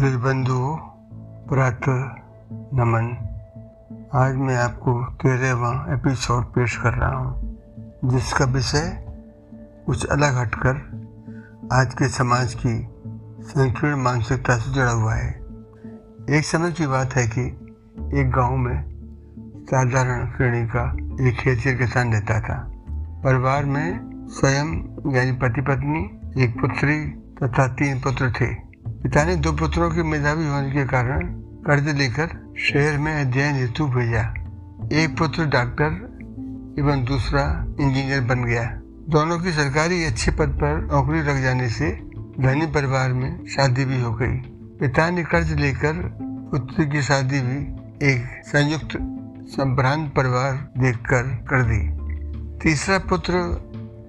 बंधुओं प्रातः नमन। आज मैं आपको तेरहवा एपिसोड पेश कर रहा हूँ, जिसका विषय कुछ अलग हटकर आज के समाज की संकीर्ण मानसिकता से जुड़ा हुआ है। एक समय की बात है कि एक गाँव में साधारण श्रेणी का एक खेतियर किसान रहता था। परिवार में स्वयं, यानी पति पत्नी एक पुत्री तथा तीन पुत्र थे। पिता ने दो पुत्रों के मेधावी होने के कारण कर्ज लेकर शहर में अध्ययन हेतु भेजा। एक पुत्र डॉक्टर एवं दूसरा इंजीनियर बन गया। दोनों की सरकारी अच्छे पद पर नौकरी लग जाने से धनी परिवार में शादी भी हो गई। पिता ने कर्ज लेकर पुत्र की शादी भी एक संयुक्त संभ्रांत परिवार देखकर कर दी। तीसरा पुत्र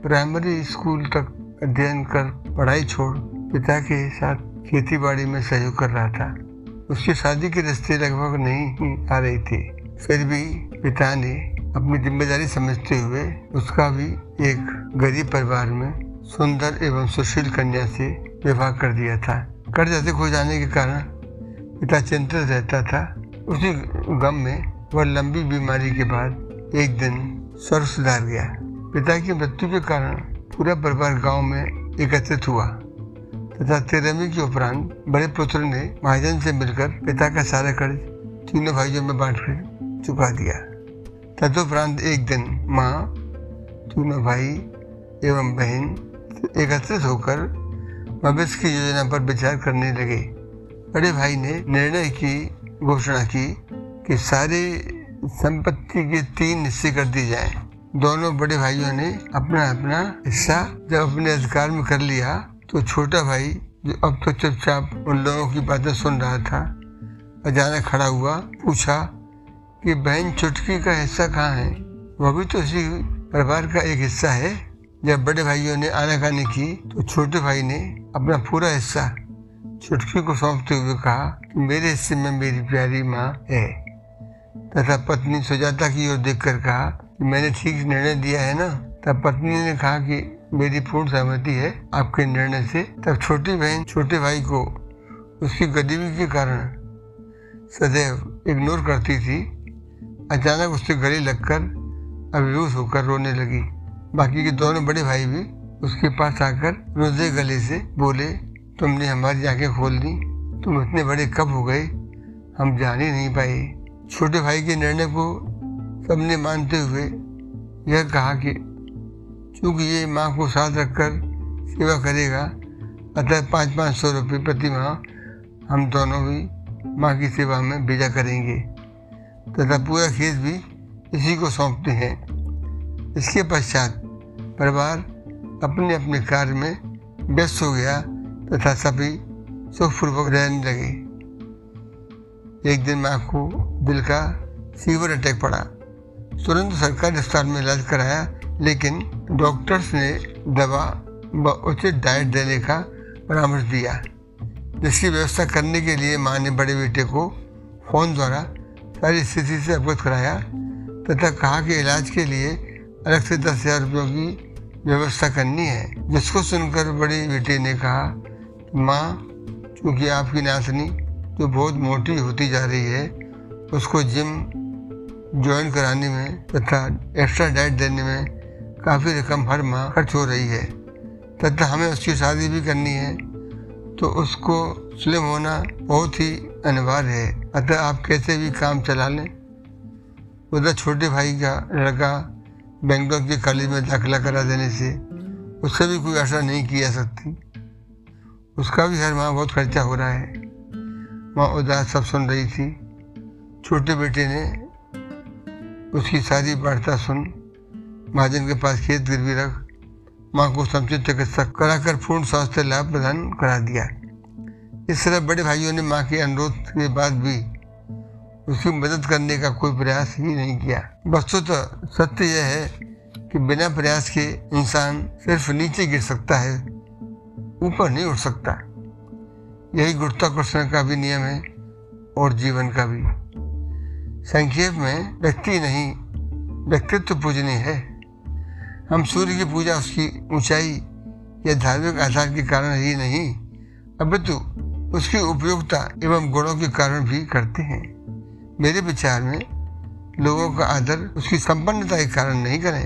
प्राइमरी स्कूल तक अध्ययन कर पढ़ाई छोड़ पिता के साथ खेती बाड़ी में सहयोग कर रहा था। उसकी शादी के रिश्ते लगभग नहीं आ रही थी। फिर भी पिता ने अपनी ज़िम्मेदारी समझते हुए उसका भी एक गरीब परिवार में सुंदर एवं सुशील कन्या से विवाह कर दिया था। कर्ज अधिक हो जाने के कारण पिता चिंतित रहता था। उसी गम में वह लंबी बीमारी के बाद एक दिन स्वर्ग सुधार गया। पिता की मृत्यु के कारण पूरा परिवार गाँव में एकत्रित हुआ। तथा तेरहवीं के उपरांत बड़े पुत्र ने महाजन से मिलकर पिता का सारा कर्ज तीनों भाइयों में बांट कर चुका दिया। तदुपरांत एक दिन माँ, तीनों भाई एवं बहन एकत्रित होकर भविष्य की योजना पर विचार करने लगे। बड़े भाई ने निर्णय की, घोषणा की कि सारी संपत्ति के तीन हिस्से कर दिए जाए। दोनों बड़े भाइयों ने अपना अपना हिस्सा जब अपने अधिकार में कर लिया तो छोटा भाई जो अब तो चुपचाप उन लोगों की बातें सुन रहा था, अचानक खड़ा हुआ, पूछा कि बहन चुटकी का हिस्सा कहाँ है? वह भी तो इसी परिवार का एक हिस्सा है। जब बड़े भाइयों ने आनाकानी की तो छोटे भाई ने अपना पूरा हिस्सा चुटकी को सौंपते हुए कहा कि मेरे हिस्से में मेरी प्यारी माँ है। तथा पत्नी सुजाता की ओर देखकर कहा कि मैंने ठीक निर्णय दिया है ना? तब पत्नी ने कहा कि मेरी पूर्ण सहमति है आपके निर्णय से। तब छोटी बहन छोटे भाई को उसकी गरीबी के कारण सदैव इग्नोर करती थी। अचानक उससे गले लगकर अभिभूत होकर रोने लगी। बाकी के दोनों बड़े भाई भी उसके पास आकर रोज़े गले से बोले, तुमने हमारी आँखें खोल दी। तुम इतने बड़े कब हो गए? हम जान ही नहीं पाए। छोटे भाई के निर्णय को सबने मानते हुए यह कहा कि क्योंकि ये माँ को साथ रखकर सेवा करेगा, अतः पाँच पाँच सौ रुपये प्रति माह हम दोनों भी माँ की सेवा में भेजा करेंगे। तथा पूरा खेत भी इसी को सौंपते हैं। इसके पश्चात परिवार अपने अपने कार्य में व्यस्त हो गया तथा सभी सुखपूर्वक रहने लगे। एक दिन माँ को दिल का फीवर अटैक पड़ा। तुरंत सरकारी अस्पताल में इलाज कराया लेकिन डॉक्टर्स ने दवा व उचित डाइट देने का परामर्श दिया, जिसकी व्यवस्था करने के लिए माँ ने बड़े बेटे को फ़ोन द्वारा सारी स्थिति से अवगत कराया तथा कहा कि इलाज के लिए अलग से दस हज़ार रुपयों की व्यवस्था करनी है, जिसको सुनकर बड़ी बेटे ने कहा, माँ, चूँकि आपकी नातनी जो बहुत मोटी होती जा रही है, उसको जिम ज्वाइन कराने में तथा एक्स्ट्रा डाइट देने में काफ़ी रकम हर माह खर्च हो रही है। तथा हमें उसकी शादी भी करनी है। तो उसको स्लिम होना बहुत ही अनिवार्य है। अतः आप कैसे भी काम चला लें। उधर छोटे भाई का लड़का बेंगलोर के कॉलेज में दाखिला करा देने से उससे भी कोई आशा नहीं की जा सकती। उसका भी हर माह बहुत खर्चा हो रहा है। माँ उदास सब सुन रही थी। छोटे बेटे ने उसकी सारी वार्ता सुन। महाजन के पास खेत गिरवी रख, माँ को समुचित चिकित्सा कराकर पूर्ण स्वास्थ्य लाभ प्रदान करा दिया। इस तरह बड़े भाइयों ने माँ के अनुरोध के बाद भी उसकी मदद करने का कोई प्रयास ही नहीं किया। वस्तुतः तो सत्य यह है कि बिना प्रयास के इंसान सिर्फ़ नीचे गिर सकता है, ऊपर नहीं उठ सकता। यही गुरुत्वाकर्षण का भी नियम है और जीवन का भी। संक्षेप में, व्यक्ति नहीं, व्यक्तित्व पूजनीय है। हम सूर्य की पूजा उसकी ऊंचाई या धार्मिक आधार के कारण ही नहीं, अपितु उसकी उपयोगिता एवं गुणों के कारण भी करते हैं। मेरे विचार में लोगों का आदर उसकी संपन्नता के कारण नहीं करें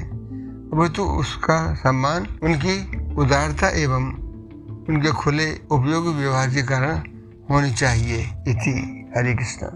वह तो उसका सम्मान, उनकी उदारता एवं उनके खुले उपयोगी व्यवहार के कारण होनी चाहिए। इति हरे कृष्ण।